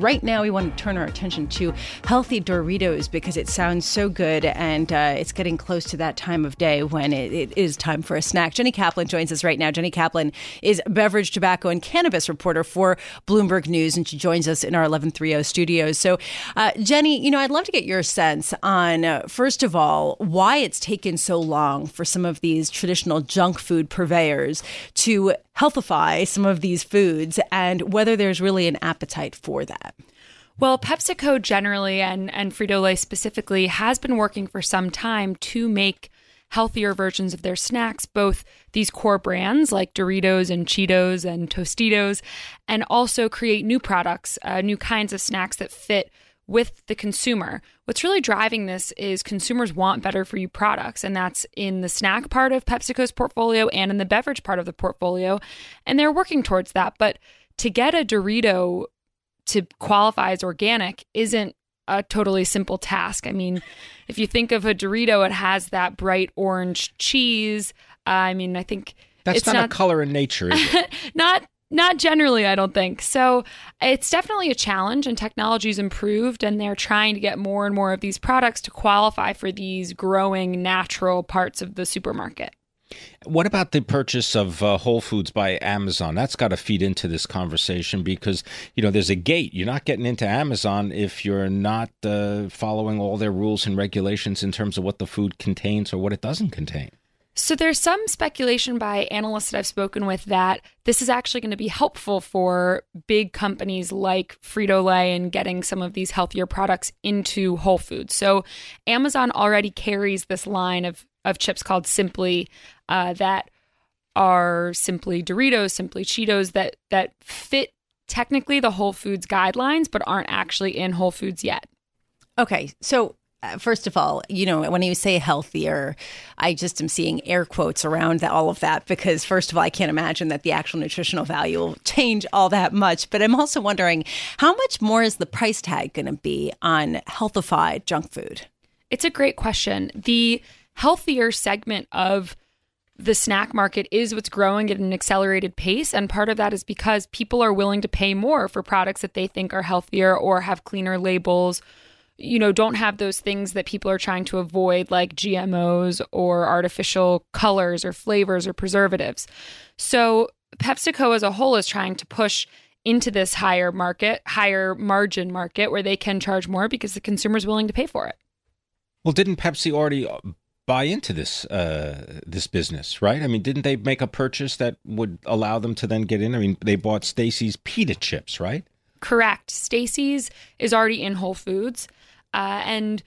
right now we want to turn our attention to healthy Doritos because it sounds so good and uh, it's getting close to that time of day when it, it is time for a snack. Jenny Kaplan joins us right now. Jenny Kaplan is beverage, tobacco, and cannabis reporter for Bloomberg News, and she joins us in our 1130 studios. So, uh, Jenny, you know, I'd love to get your sense on, uh, first of all, why it's taken so long for some of these traditional junk food purveyors to healthify some of these foods and whether there's really an appetite for that. Well, PepsiCo generally and, and Frito Lay specifically has been working for some time to make healthier versions of their snacks, both these core brands like Doritos and Cheetos and Tostitos, and also create new products, uh, new kinds of snacks that fit with the consumer. What's really driving this is consumers want better for you products, and that's in the snack part of PepsiCo's portfolio and in the beverage part of the portfolio. And they're working towards that. But to get a Dorito to qualify as organic isn't a totally simple task. I mean, if you think of a Dorito, it has that bright orange cheese. Uh, I mean, I think that's not, not, a color in nature, not not generally, I don't think. So it's definitely a challenge, and technology's improved, and they're trying to get more and more of these products to qualify for these growing natural parts of the supermarket. What about the purchase of uh, Whole Foods by Amazon? That's got to feed into this conversation because you know there's a gate. You're not getting into Amazon if you're not uh, following all their rules and regulations in terms of what the food contains or what it doesn't contain. So there's some speculation by analysts that I've spoken with that this is actually going to be helpful for big companies like Frito-Lay and getting some of these healthier products into Whole Foods. So Amazon already carries this line of of chips called Simply uh, that are simply Doritos, simply Cheetos that that fit technically the Whole Foods guidelines, but aren't actually in Whole Foods yet. Okay, so Uh, first of all, you know, when you say healthier, I just am seeing air quotes around all of that because, first of all, I can't imagine that the actual nutritional value will change all that much. But I'm also wondering how much more is the price tag going to be on healthified junk food? It's a great question. The healthier segment of the snack market is what's growing at an accelerated pace. And part of that is because people are willing to pay more for products that they think are healthier or have cleaner labels you know, don't have those things that people are trying to avoid, like GMOs or artificial colors or flavors or preservatives. So, PepsiCo as a whole is trying to push into this higher market, higher margin market where they can charge more because the consumer is willing to pay for it. Well, didn't Pepsi already uh, buy into this uh, this business, right? I mean, didn't they make a purchase that would allow them to then get in? I mean, they bought Stacy's pita chips, right? Correct. Stacy's is already in Whole Foods. Uh, and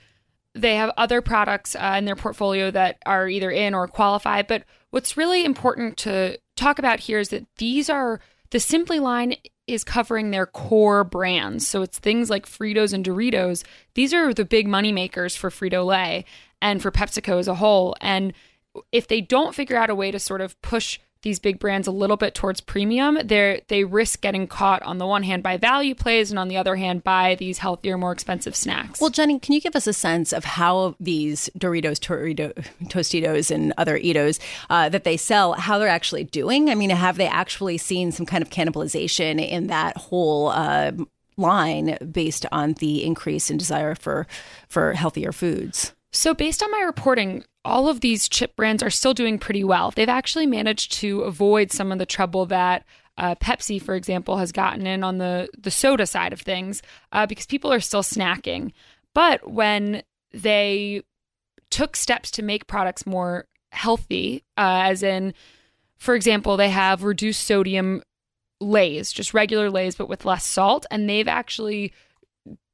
they have other products uh, in their portfolio that are either in or qualify. But what's really important to talk about here is that these are the Simply line is covering their core brands. So it's things like Fritos and Doritos. These are the big money makers for Frito Lay and for PepsiCo as a whole. And if they don't figure out a way to sort of push these big brands a little bit towards premium, they they risk getting caught on the one hand by value plays and on the other hand by these healthier, more expensive snacks. Well, Jenny, can you give us a sense of how these Doritos, Torito, Tostitos, and other Eatos uh, that they sell, how they're actually doing? I mean, have they actually seen some kind of cannibalization in that whole? Uh, line based on the increase in desire for for healthier foods so, based on my reporting, all of these chip brands are still doing pretty well. They've actually managed to avoid some of the trouble that uh, Pepsi, for example, has gotten in on the the soda side of things uh, because people are still snacking. But when they took steps to make products more healthy, uh, as in, for example, they have reduced sodium Lays, just regular Lays, but with less salt, and they've actually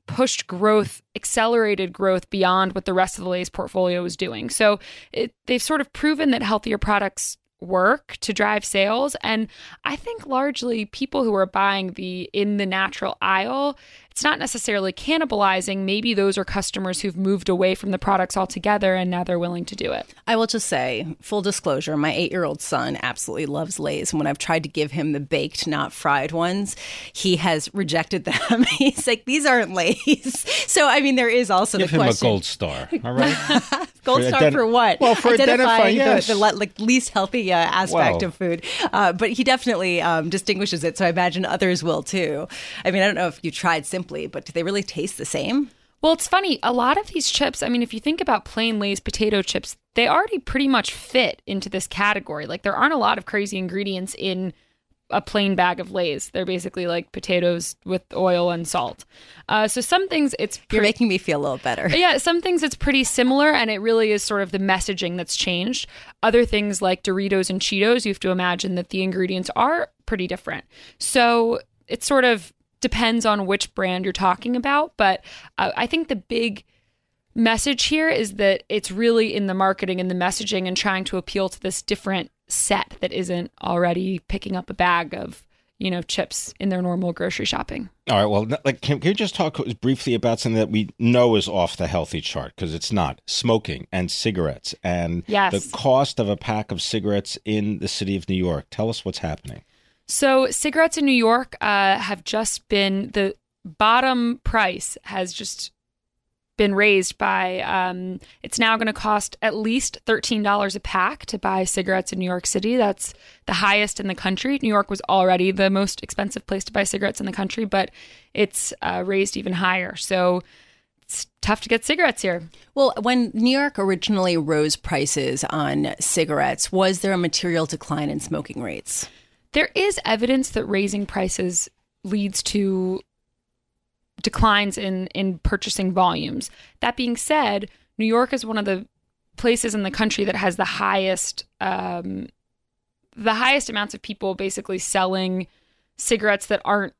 pushed growth, accelerated growth beyond what the rest of the Lay's portfolio was doing. So it, they've sort of proven that healthier products work to drive sales and i think largely people who are buying the in the natural aisle it's not necessarily cannibalizing. Maybe those are customers who've moved away from the products altogether and now they're willing to do it. I will just say, full disclosure, my eight year old son absolutely loves Lay's. And when I've tried to give him the baked, not fried ones, he has rejected them. He's like, these aren't Lay's. So, I mean, there is also give the question. him a gold star, all right? gold for star ident- for what? Well, for identifying yes. the, the like, least healthy uh, aspect well. of food. Uh, but he definitely um, distinguishes it. So I imagine others will too. I mean, I don't know if you tried but do they really taste the same? Well, it's funny. A lot of these chips, I mean, if you think about plain Lay's potato chips, they already pretty much fit into this category. Like, there aren't a lot of crazy ingredients in a plain bag of Lay's. They're basically like potatoes with oil and salt. Uh, so some things it's pre- you're making me feel a little better. Yeah, some things it's pretty similar, and it really is sort of the messaging that's changed. Other things like Doritos and Cheetos, you have to imagine that the ingredients are pretty different. So it's sort of depends on which brand you're talking about. But uh, I think the big message here is that it's really in the marketing and the messaging and trying to appeal to this different set that isn't already picking up a bag of you know chips in their normal grocery shopping. All right. Well, like, can, can you just talk briefly about something that we know is off the healthy chart because it's not smoking and cigarettes and yes. the cost of a pack of cigarettes in the city of New York. Tell us what's happening. So, cigarettes in New York uh, have just been the bottom price has just been raised by um, it's now going to cost at least $13 a pack to buy cigarettes in New York City. That's the highest in the country. New York was already the most expensive place to buy cigarettes in the country, but it's uh, raised even higher. So it's tough to get cigarettes here. Well, when New York originally rose prices on cigarettes, was there a material decline in smoking rates? There is evidence that raising prices leads to declines in in purchasing volumes. That being said, New York is one of the places in the country that has the highest um, the highest amounts of people basically selling cigarettes that aren't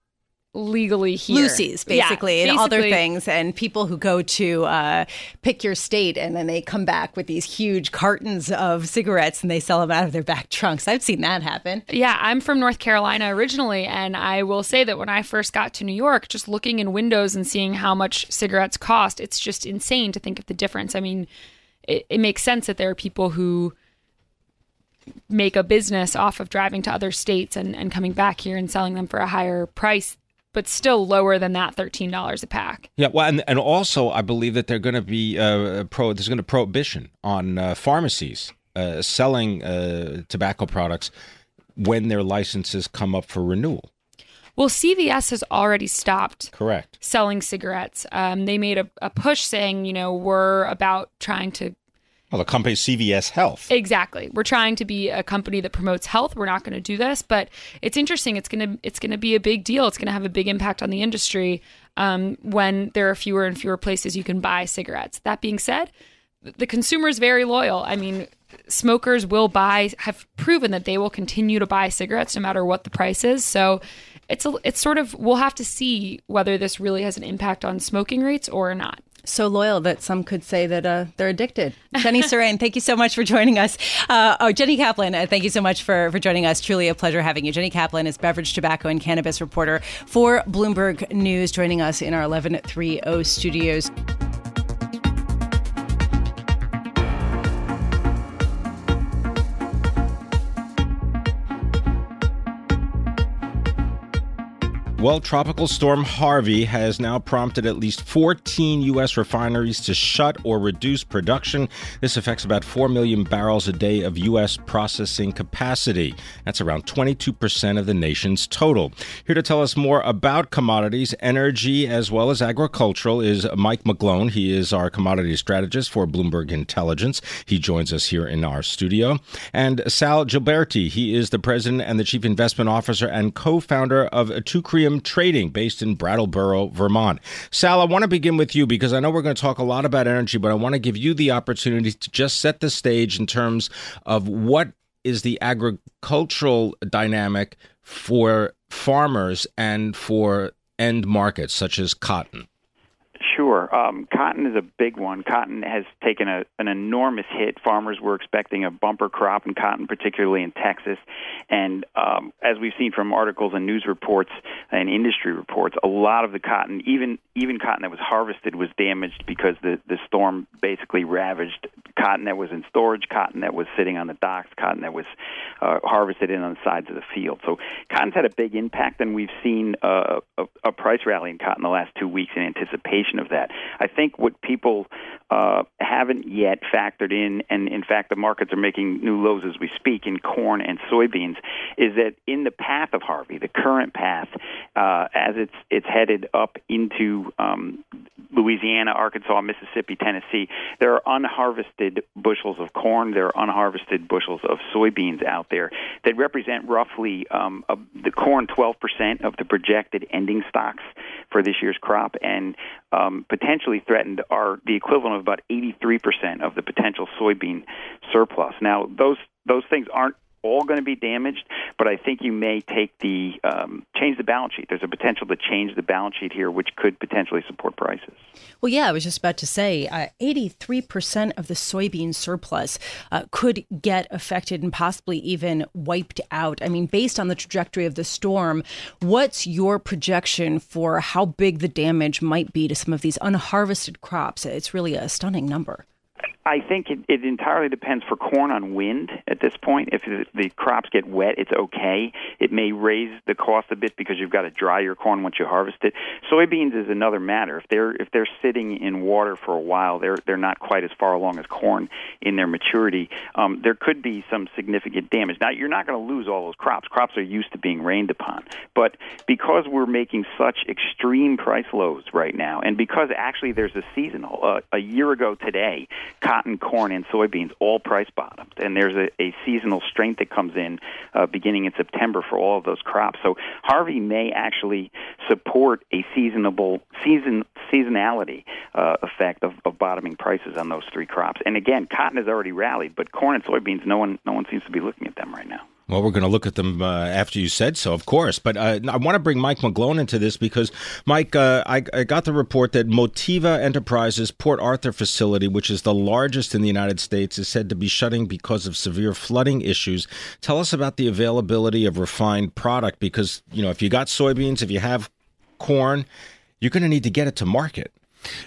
legally here. Loosies, basically, yeah, and other things. And people who go to uh, pick your state and then they come back with these huge cartons of cigarettes and they sell them out of their back trunks. I've seen that happen. Yeah, I'm from North Carolina originally. And I will say that when I first got to New York, just looking in windows and seeing how much cigarettes cost, it's just insane to think of the difference. I mean, it, it makes sense that there are people who make a business off of driving to other states and, and coming back here and selling them for a higher price but still lower than that thirteen dollars a pack. Yeah, well, and, and also I believe that they're going to be uh, pro. There's going to prohibition on uh, pharmacies uh, selling uh, tobacco products when their licenses come up for renewal. Well, CVS has already stopped correct selling cigarettes. Um, they made a, a push saying, you know, we're about trying to well, the company CVS Health. Exactly. We're trying to be a company that promotes health. We're not going to do this, but it's interesting. It's going to it's to be a big deal. It's going to have a big impact on the industry um, when there are fewer and fewer places you can buy cigarettes. That being said, the consumer is very loyal. I mean, smokers will buy have proven that they will continue to buy cigarettes no matter what the price is. So it's a, it's sort of we'll have to see whether this really has an impact on smoking rates or not so loyal that some could say that uh, they're addicted. Jenny Surain, thank you so much for joining us. Uh, oh, Jenny Kaplan, uh, thank you so much for, for joining us. Truly a pleasure having you. Jenny Kaplan is beverage, tobacco, and cannabis reporter for Bloomberg News, joining us in our 1130 studios. Well, Tropical Storm Harvey has now prompted at least 14 U.S. refineries to shut or reduce production. This affects about 4 million barrels a day of U.S. processing capacity. That's around 22% of the nation's total. Here to tell us more about commodities, energy, as well as agricultural is Mike McGlone. He is our commodity strategist for Bloomberg Intelligence. He joins us here in our studio. And Sal Gilbertie, he is the president and the chief investment officer and co founder of Trading based in Brattleboro, Vermont. Sal, I want to begin with you because I know we're going to talk a lot about energy, but I want to give you the opportunity to just set the stage in terms of what is the agricultural dynamic for farmers and for end markets such as cotton. Sure. Um, cotton is a big one. Cotton has taken a, an enormous hit. Farmers were expecting a bumper crop in cotton, particularly in Texas. And um, as we've seen from articles and news reports and industry reports, a lot of the cotton, even even cotton that was harvested, was damaged because the, the storm basically ravaged cotton that was in storage, cotton that was sitting on the docks, cotton that was uh, harvested in on the sides of the field. So cotton's had a big impact, and we've seen uh, a, a price rally in cotton the last two weeks in anticipation of that. I think what people uh, haven't yet factored in, and in fact the markets are making new lows as we speak in corn and soybeans, is that in the path of Harvey, the current path, uh, as it's it's headed up into um, Louisiana, Arkansas, Mississippi, Tennessee, there are unharvested bushels of corn, there are unharvested bushels of soybeans out there that represent roughly um, a, the corn 12% of the projected ending stocks for this year's crop, and um, potentially threatened are the equivalent of about 83% of the potential soybean surplus. Now, those those things aren't all going to be damaged, but I think you may take the um, change the balance sheet. There's a potential to change the balance sheet here, which could potentially support prices. Well, yeah, I was just about to say, uh, 83% of the soybean surplus uh, could get affected and possibly even wiped out. I mean, based on the trajectory of the storm, what's your projection for how big the damage might be to some of these unharvested crops? It's really a stunning number. I think it, it entirely depends for corn on wind at this point. If the, crops get wet, it's okay. It may raise the cost a bit because you've got to dry your corn once you harvest it. Soybeans is another matter. If they're if they're sitting in water for a while, they're they're not quite as far along as corn in their maturity. Um, there could be some significant damage. Now you're not going to lose all those crops. Crops are used to being rained upon, but because we're making such extreme price lows right now, and because actually there's a seasonal uh, a year ago today cotton, corn, and soybeans all price bottomed, and there's a, a seasonal strength that comes in uh, beginning in September for all of those crops. So Harvey may actually support a seasonable season seasonality uh, effect of, of bottoming prices on those three crops. And again, cotton has already rallied, but corn and soybeans, no one no one seems to be looking at them right now. Well, we're going to look at them uh, after you said so, of course. But uh, I want to bring Mike McGlone into this because, Mike, uh, I, I, got the report that Motiva Enterprises Port Arthur facility, which is the largest in the United States, is said to be shutting because of severe flooding issues. Tell us about the availability of refined product because, you know, if you got soybeans, if you have corn, you're going to need to get it to market.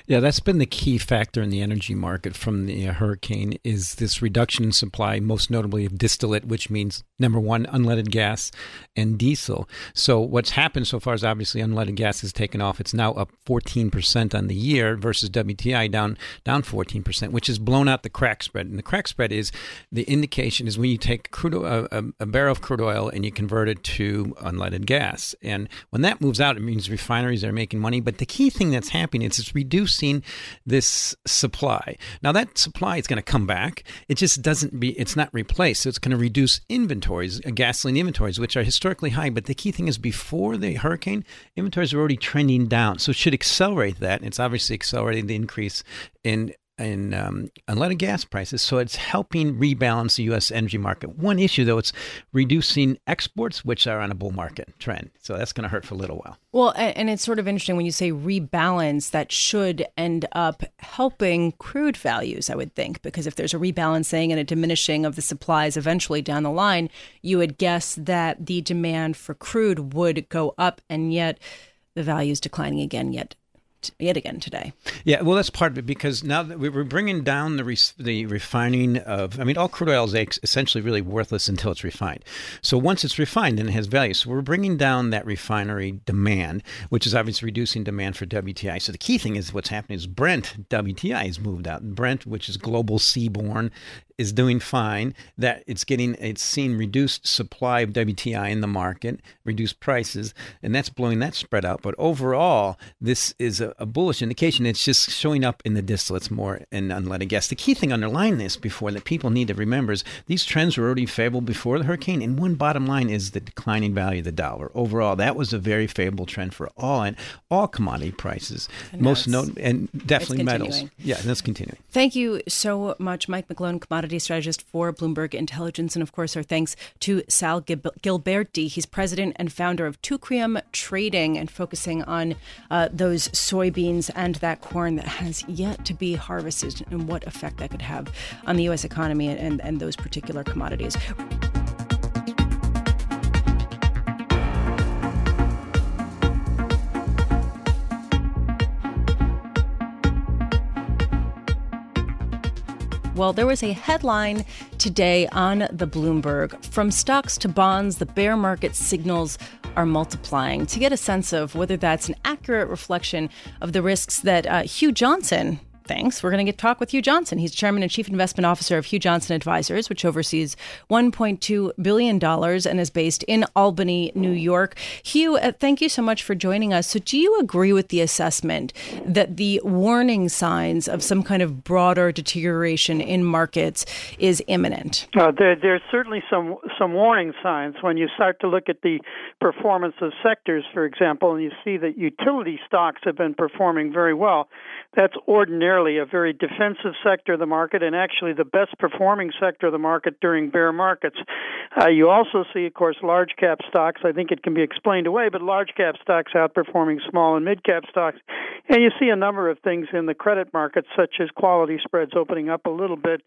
Yeah, that's been the key factor in the energy market from the uh, hurricane is this reduction in supply, most notably of distillate, which means number one, unleaded gas and diesel. So what's happened so far is obviously unleaded gas has taken off. It's now up 14% on the year versus WTI down down 14%, which has blown out the crack spread. And the crack spread is the indication is when you take crude a, a barrel of crude oil and you convert it to unleaded gas. And when that moves out, it means refineries are making money. But the key thing that's happening is it's reducing this supply. Now that supply is going to come back. It just doesn't be. It's not replaced. So it's going to reduce inventories, uh, gasoline inventories, which are historically high. But the key thing is before the hurricane, inventories are already trending down. So it should accelerate that. It's obviously accelerating the increase in in um, unleaded gas prices. So it's helping rebalance the U.S. energy market. One issue, though, it's reducing exports, which are on a bull market trend. So that's going to hurt for a little while. Well, and it's sort of interesting when you say rebalance, that should end up helping crude values, I would think, because if there's a rebalancing and a diminishing of the supplies eventually down the line, you would guess that the demand for crude would go up, and yet the value is declining again, yet yet again today. Yeah, well, that's part of it because now that we're bringing down the re- the refining of, I mean, all crude oil is essentially really worthless until it's refined. So once it's refined, then it has value. So we're bringing down that refinery demand, which is obviously reducing demand for WTI. So the key thing is what's happening is Brent WTI has moved out. Brent, which is global seaborne, is doing fine. That it's getting it's seeing reduced supply of WTI in the market, reduced prices, and that's blowing that spread out. But overall, this is a, a bullish indication. It's just showing up in the distillates more and unleaded gas. The key thing underlying this before that people need to remember is these trends were already favorable before the hurricane. And one bottom line is the declining value of the dollar. Overall, that was a very favorable trend for all and all commodity prices. Most note and definitely metals. Yeah, that's continuing. Thank you so much, Mike McGlone, commodity strategist for Bloomberg Intelligence. And of course, our thanks to Sal Gilbertie. He's president and founder of Teucrium Trading and focusing on uh, those soybeans and that corn that has yet to be harvested and what effect that could have on the U.S. economy and, and those particular commodities. Well, there was a headline today on the Bloomberg From stocks to bonds, the bear market signals are multiplying. To get a sense of whether that's an accurate reflection of the risks that uh, Hugh Johnson Thanks. We're going to get talk with Hugh Johnson. He's chairman and chief investment officer of Hugh Johnson Advisors, which oversees $1.2 billion and is based in Albany, New York. Hugh, uh, thank you so much for joining us. So, do you agree with the assessment that the warning signs of some kind of broader deterioration in markets is imminent? Uh, there, there's certainly some, some warning signs. When you start to look at the performance of sectors, for example, and you see that utility stocks have been performing very well, that's ordinarily a very defensive sector of the market and actually the best performing sector of the market during bear markets. Uh, you also see, of course, large cap stocks. I think it can be explained away, but large cap stocks outperforming small and mid cap stocks. And you see a number of things in the credit markets, such as quality spreads opening up a little bit,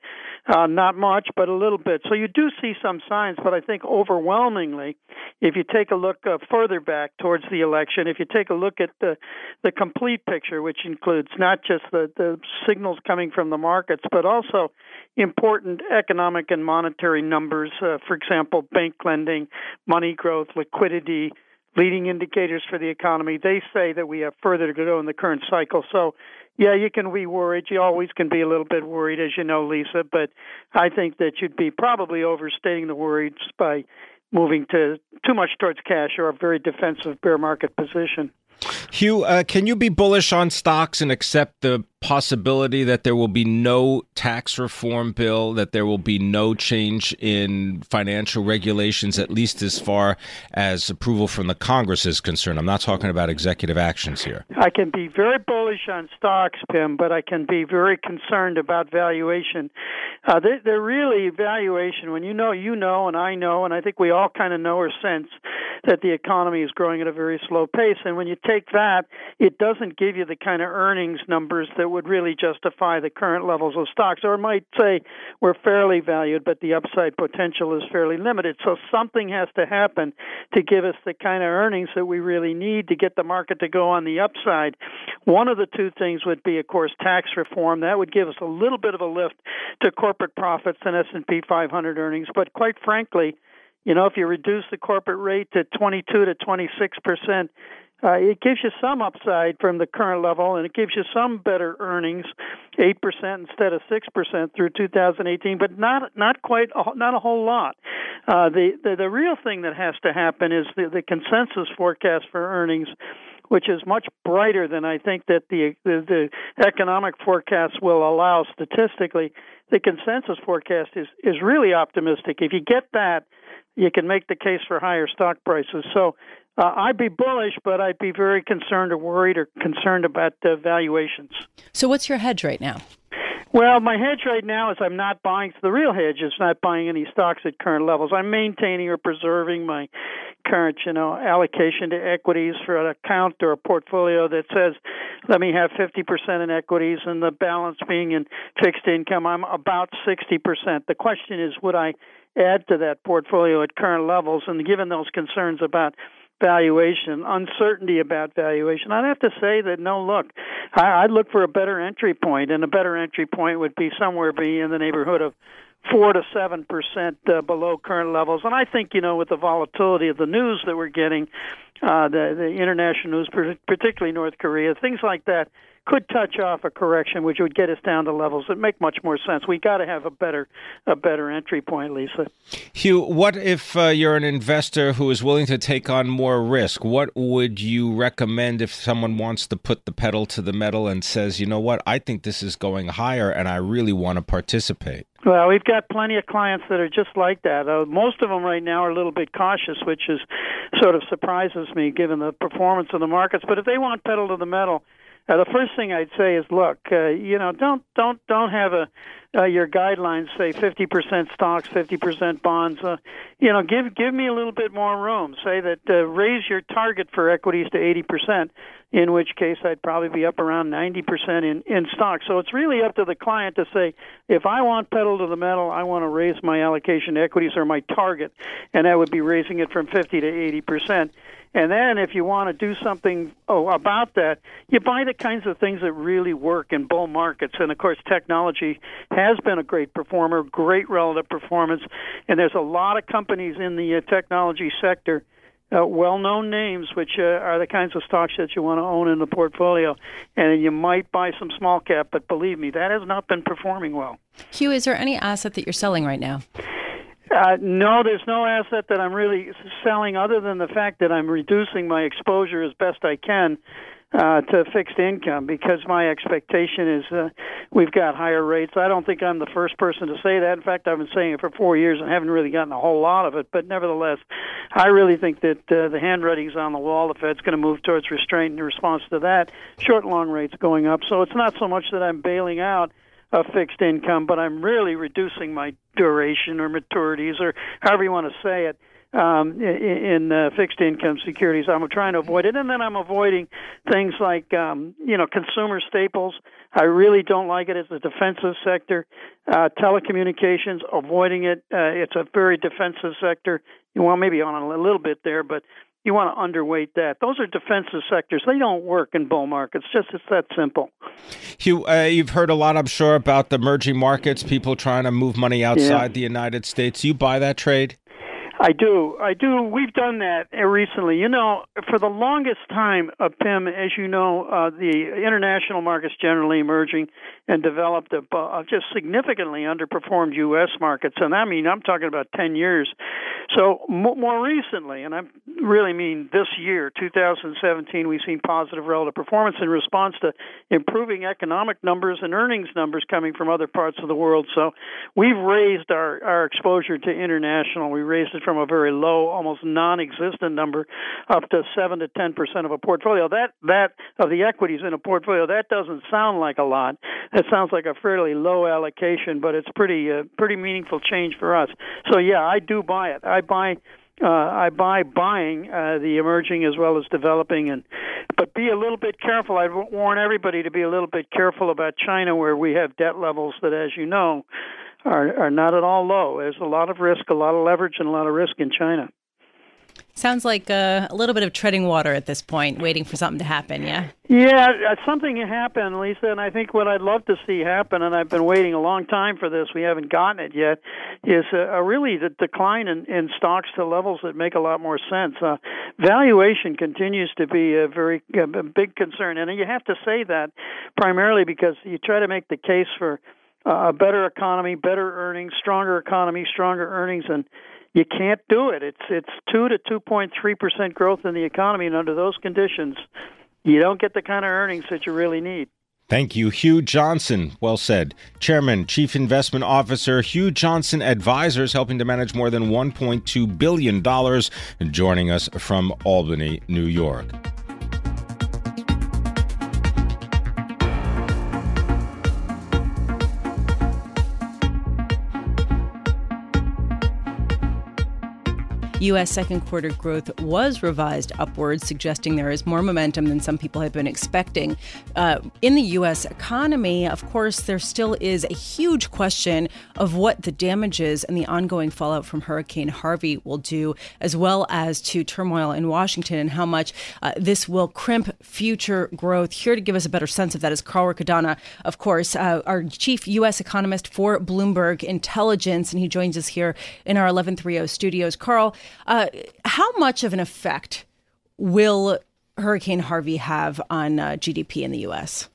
uh, not much, but a little bit. So you do see some signs, but I think overwhelmingly, if you take a look uh, further back towards the election, if you take a look at the the complete picture, which includes not not just the, the signals coming from the markets, but also important economic and monetary numbers. Uh, for example, bank lending, money growth, liquidity, leading indicators for the economy. They say that we have further to go in the current cycle. So, yeah, you can be worried. You always can be a little bit worried, as you know, Lisa. But I think that you'd be probably overstating the worries by moving to too much towards cash or a very defensive bear market position. Hugh, uh, can you be bullish on stocks and accept the possibility that there will be no tax reform bill, that there will be no change in financial regulations, at least as far as approval from the Congress is concerned? I'm not talking about executive actions here. I can be very bullish on stocks, Pimm, but I can be very concerned about valuation. Uh, they're, they're really valuation. When you know, you know, and I know, and I think we all kind of know or sense that the economy is growing at a very slow pace. And when you take that, it doesn't give you the kind of earnings numbers that would really justify the current levels of stocks, or might say we're fairly valued, but the upside potential is fairly limited. So something has to happen to give us the kind of earnings that we really need to get the market to go on the upside. One of the two things would be, of course, tax reform. That would give us a little bit of a lift to corporate profits and S&P 500 earnings. But quite frankly, you know, if you reduce the corporate rate to 22 to 26 percent, uh, it gives you some upside from the current level, and it gives you some better earnings, eight percent instead of six percent through 2018, but not not quite a, not a whole lot. Uh, the, the the real thing that has to happen is the, the consensus forecast for earnings which is much brighter than I think that the, the the economic forecasts will allow statistically. The consensus forecast is is really optimistic. If you get that, you can make the case for higher stock prices. So uh, I'd be bullish, but I'd be very concerned or worried or concerned about the valuations. So, what's your hedge right now? Well, my hedge right now is I'm not buying. The real hedge is not buying any stocks at current levels. I'm maintaining or preserving my current, you know, allocation to equities for an account or a portfolio that says, let me have 50% in equities and the balance being in fixed income. I'm about 60%. The question is, would I add to that portfolio at current levels? And given those concerns about valuation, uncertainty about valuation. I'd have to say that no, look, I, I'd look for a better entry point, and a better entry point would be somewhere be in the neighborhood of four to seven percent uh, below current levels. And I think you know with the volatility of the news that we're getting, uh, the the international news, particularly North Korea, things like that could touch off a correction, which would get us down to levels that make much more sense. We got to have a better a better entry point, Lisa. Hugh, what if uh, you're an investor who is willing to take on more risk? What would you recommend if someone wants to put the pedal to the metal and says, you know what, I think this is going higher, and I really want to participate? Well, we've got plenty of clients that are just like that. Uh, most of them right now are a little bit cautious, which is sort of surprises me given the performance of the markets. But if they want pedal to the metal, Uh, the first thing I'd say is, look, uh, you know, don't don't don't have a uh, your guidelines say 50% stocks, 50% bonds. Uh, you know, give give me a little bit more room. Say that uh, raise your target for equities to 80%, in which case I'd probably be up around 90% in in stocks. So it's really up to the client to say if I want pedal to the metal, I want to raise my allocation to equities or my target, and that would be raising it from 50 to 80%. And then if you want to do something oh, about that, you buy the kinds of things that really work in bull markets. And of course, technology has been a great performer, great relative performance. And there's a lot of companies in the uh, technology sector. Uh, well-known names, which uh, are the kinds of stocks that you want to own in the portfolio, and you might buy some small cap, but believe me, that has not been performing well. Hugh, is there any asset that you're selling right now? Uh, no, there's no asset that I'm really selling other than the fact that I'm reducing my exposure as best I can uh, to fixed income because my expectation is uh, we've got higher rates. I don't think I'm the first person to say that. In fact, I've been saying it for four years and haven't really gotten a whole lot of it. But nevertheless, I really think that uh, the handwriting's on the wall. The Fed's going to move towards restraint in response to that. Short and long rates going up. So it's not so much that I'm bailing out a fixed income, but I'm really reducing my duration or maturities or however you want to say it um, in, in uh, fixed income securities. I'm trying to avoid it, and then I'm avoiding things like um, you know consumer staples. I really don't like it as a defensive sector. Uh, telecommunications, avoiding it. Uh, it's a very defensive sector. Well, maybe on a little bit there, but you want to underweight that. Those are defensive sectors. They don't work in bull markets. Just it's that simple. Hugh, uh, you've heard a lot, I'm sure, about the emerging markets, people trying to move money outside yeah. the United States. You buy that trade? I do. I do. We've done that recently. You know, for the longest time, uh, Pimm, as you know, uh, the international markets generally emerging and developed uh, just significantly underperformed U.S. markets. And I mean, I'm talking about 10 years. So more recently, and I really mean this year, 2017, we've seen positive relative performance in response to improving economic numbers and earnings numbers coming from other parts of the world. So we've raised our, our exposure to international. We raised it from a very low, almost non-existent number up to 7 to 10% of a portfolio. That that of the equities in a portfolio, that doesn't sound like a lot. It sounds like a fairly low allocation, but it's pretty uh, pretty meaningful change for us. So yeah, I do buy it. I buy uh, I buy buying uh, the emerging as well as developing, and but be a little bit careful. I warn everybody to be a little bit careful about China, where we have debt levels that, as you know, are are not at all low. There's a lot of risk, a lot of leverage, and a lot of risk in China. Sounds like a, a, little bit of treading water at this point, waiting for something to happen. Yeah. Yeah, uh, something happened, Lisa, and I think what I'd love to see happen, and I've been waiting a long time for this. We haven't gotten it yet. Is a, a really the decline in, in stocks to levels that make a lot more sense. Uh, valuation continues to be a very a big concern, and you have to say that primarily because you try to make the case for Uh, a better economy, better earnings, stronger economy, stronger earnings, and you can't do it. It's it's two to two point three percent growth in the economy, and under those conditions, you don't get the kind of earnings that you really need. Thank you, Hugh Johnson. Well said. Chairman, Chief Investment Officer, Hugh Johnson Advisors, helping to manage more than $1.2 billion, joining us from Albany, New York. U.S. second quarter growth was revised upwards, suggesting there is more momentum than some people had been expecting. Uh, in the U.S. economy, of course, there still is a huge question of what the damages and the ongoing fallout from Hurricane Harvey will do, as well as to turmoil in Washington and how much uh, this will crimp future growth. Here to give us a better sense of that is Carl Riccadonna, of course, uh, our chief U.S. economist for Bloomberg Intelligence, and he joins us here in our 1130 studios. Carl, uh, how much of an effect will Hurricane Harvey have on uh, GDP in the U.S.?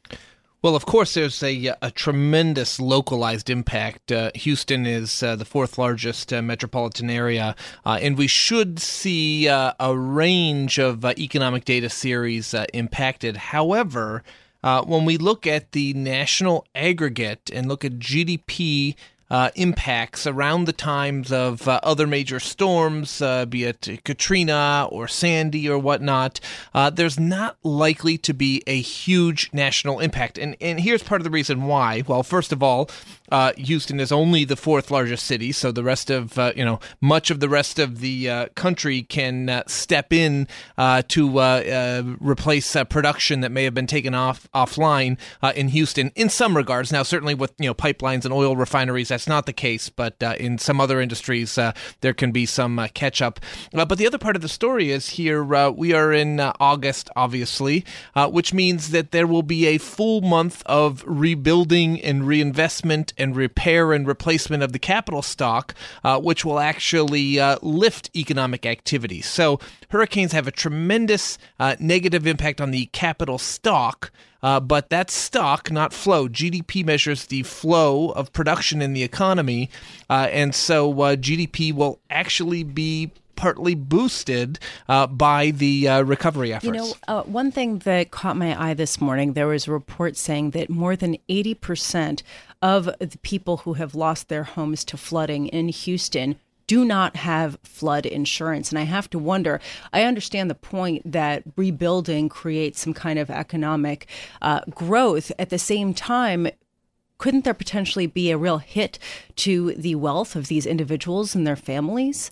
Well, of course, there's a, a tremendous localized impact. Uh, Houston is uh, the fourth largest uh, metropolitan area, uh, and we should see uh, a range of uh, economic data series impacted. However, when we look at the national aggregate and look at GDP uh, impacts around the times of uh, other major storms, uh, be it Katrina or Sandy or whatnot, uh, there's not likely to be a huge national impact. And, and here's part of the reason why. Well, first of all, uh, Houston is only the fourth largest city, so the rest of uh, you know much of the rest of the uh, country can uh, step in uh, to uh, uh, replace uh, production that may have been taken off offline in Houston. In some regards, now certainly with you know pipelines and oil refineries, that's not the case, but in some other industries there can be some catch up. but the other part of the story is here we are in August, obviously, which means that there will be a full month of rebuilding and reinvestment and repair and replacement of the capital stock, uh, which will actually uh, lift economic activity. So hurricanes have a tremendous uh, negative impact on the capital stock. Uh, but that's stock, not flow. GDP measures the flow of production in the economy, uh, and so uh, GDP will actually be partly boosted uh, by the uh, recovery efforts. You know, uh, one thing that caught my eye this morning there was a report saying that more than 80% of the people who have lost their homes to flooding in Houston do not have flood insurance. And I have to wonder I understand the point that rebuilding creates some kind of economic uh, growth. At the same time, couldn't there potentially be a real hit to the wealth of these individuals and their families?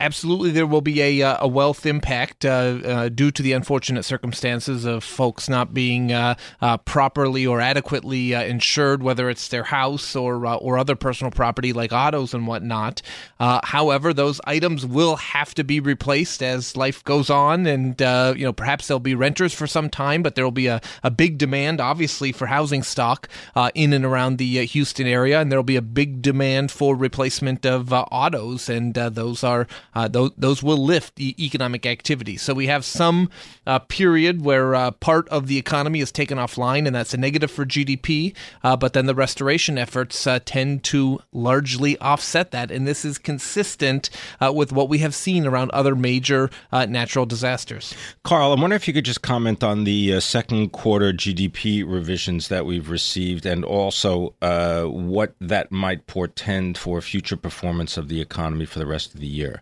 Absolutely there will be a, uh, a wealth impact uh, uh, due to the unfortunate circumstances of folks not being uh, uh, properly or adequately insured, whether it's their house or or other personal property like autos and whatnot. however, those items will have to be replaced as life goes on, and you know perhaps there'll be renters for some time, but there will be a, a big demand, obviously, for housing stock in and around the Houston area, and there will be a big demand for replacement of autos, and those are uh, those, those will lift the economic activity. So we have some uh, period where uh, part of the economy is taken offline, and that's a negative for GDP. Uh, but then the restoration efforts uh, tend to largely offset that, and this is consistent with what we have seen around other major natural disasters. Carl, I wonder if you could just comment on the second quarter GDP revisions that we've received, and also what that might portend for future performance of the economy for the rest of the year.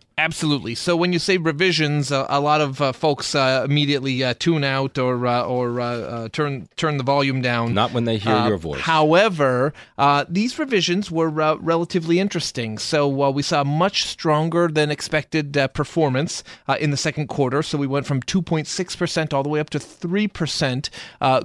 So when you say revisions, uh, a lot of uh, folks uh, immediately uh, tune out or uh, or uh, turn turn the volume down. Not when they hear your voice. However, these revisions were relatively interesting. So we saw much stronger than expected performance in the second quarter. So we went from 2.6 percent all the way up to three percent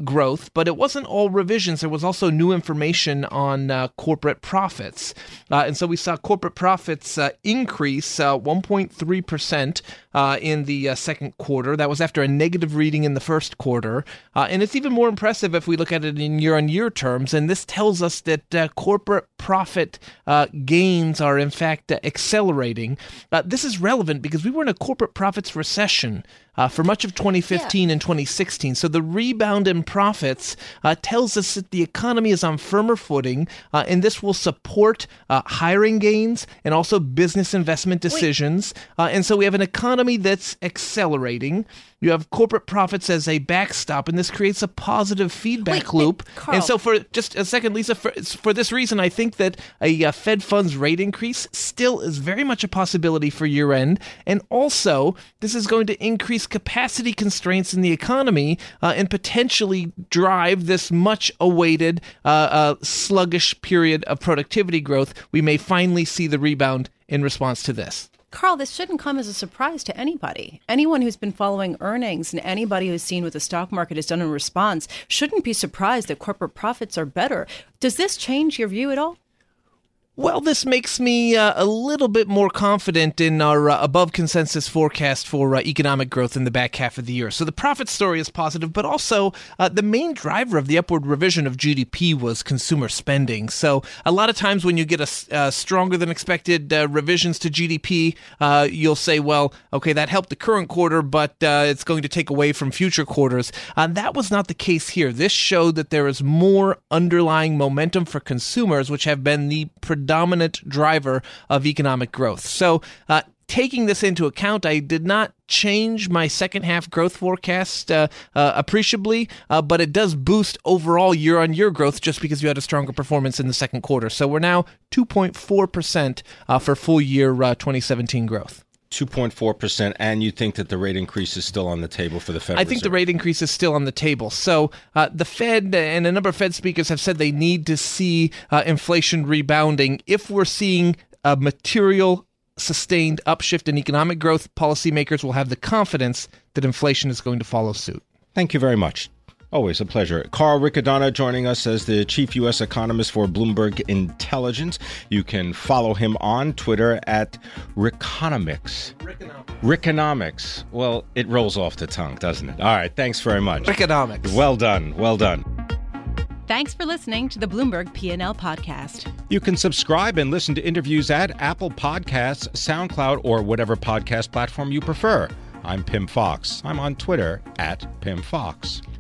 growth. But it wasn't all revisions. There was also new information on corporate profits, and so we saw corporate profits increase one 1.3% uh, in the uh, second quarter. That was after a negative reading in the first quarter. Uh, and it's even more impressive if we look at it in year on year terms. And this tells us that uh, corporate profit uh, gains are, in fact, uh, accelerating. this is relevant because we were in a corporate profits recession uh, for much of 2015 yeah. and 2016. So the rebound in profits uh, tells us that the economy is on firmer footing, uh, and this will support uh, hiring gains and also business investment decisions. Uh, and so we have an economy that's accelerating. You have corporate profits as a backstop, and this creates a positive feedback Wait, loop. Carl. And so, for just a second, Lisa, for, for this reason, I think that a uh, Fed funds rate increase still is very much a possibility for year end. And also, this is going to increase capacity constraints in the economy uh, and potentially drive this much awaited uh, uh, sluggish period of productivity growth. We may finally see the rebound in response to this. Carl, this shouldn't come as a surprise to anybody. Anyone who's been following earnings and anybody who's seen what the stock market has done in response shouldn't be surprised that corporate profits are better. Does this change your view at all? Well, this makes me uh, a little bit more confident in our uh, above consensus forecast for uh, economic growth in the back half of the year. So the profit story is positive, but also uh, the main driver of the upward revision of GDP was consumer spending. So a lot of times when you get a uh, stronger than expected uh, revisions to GDP, you'll say, well, okay, that helped the current quarter, but it's going to take away from future quarters. That was not the case here. This showed that there is more underlying momentum for consumers, which have been the predominant driver of economic growth. So, uh, taking this into account, I did not change my second half growth forecast uh, uh, appreciably, uh, but it does boost overall year on year growth just because you had a stronger performance in the second quarter. So we're now 2.4% uh, for full year uh, 2017 growth. 2.4%, and you think that the rate increase is still on the table for the Fed? I think the rate increase is still on the table. So uh, the Fed and a number of Fed speakers have said they need to see uh, inflation rebounding. If we're seeing a material sustained upshift in economic growth, policymakers will have the confidence that inflation is going to follow suit. Thank you very much. Always a pleasure. Carl Riccadonna joining us as the chief U.S. economist for Bloomberg Intelligence. You can follow him on Twitter at Rickonomics. Rickonomics. Well, it rolls off the tongue, doesn't it? All right. Thanks very much. Rickonomics. Well done. Well done. Thanks for listening to the Bloomberg P&L podcast. You can subscribe and listen to interviews at Apple Podcasts, SoundCloud, or whatever podcast platform you prefer. I'm Pimm Fox. I'm on Twitter at Pimm Fox.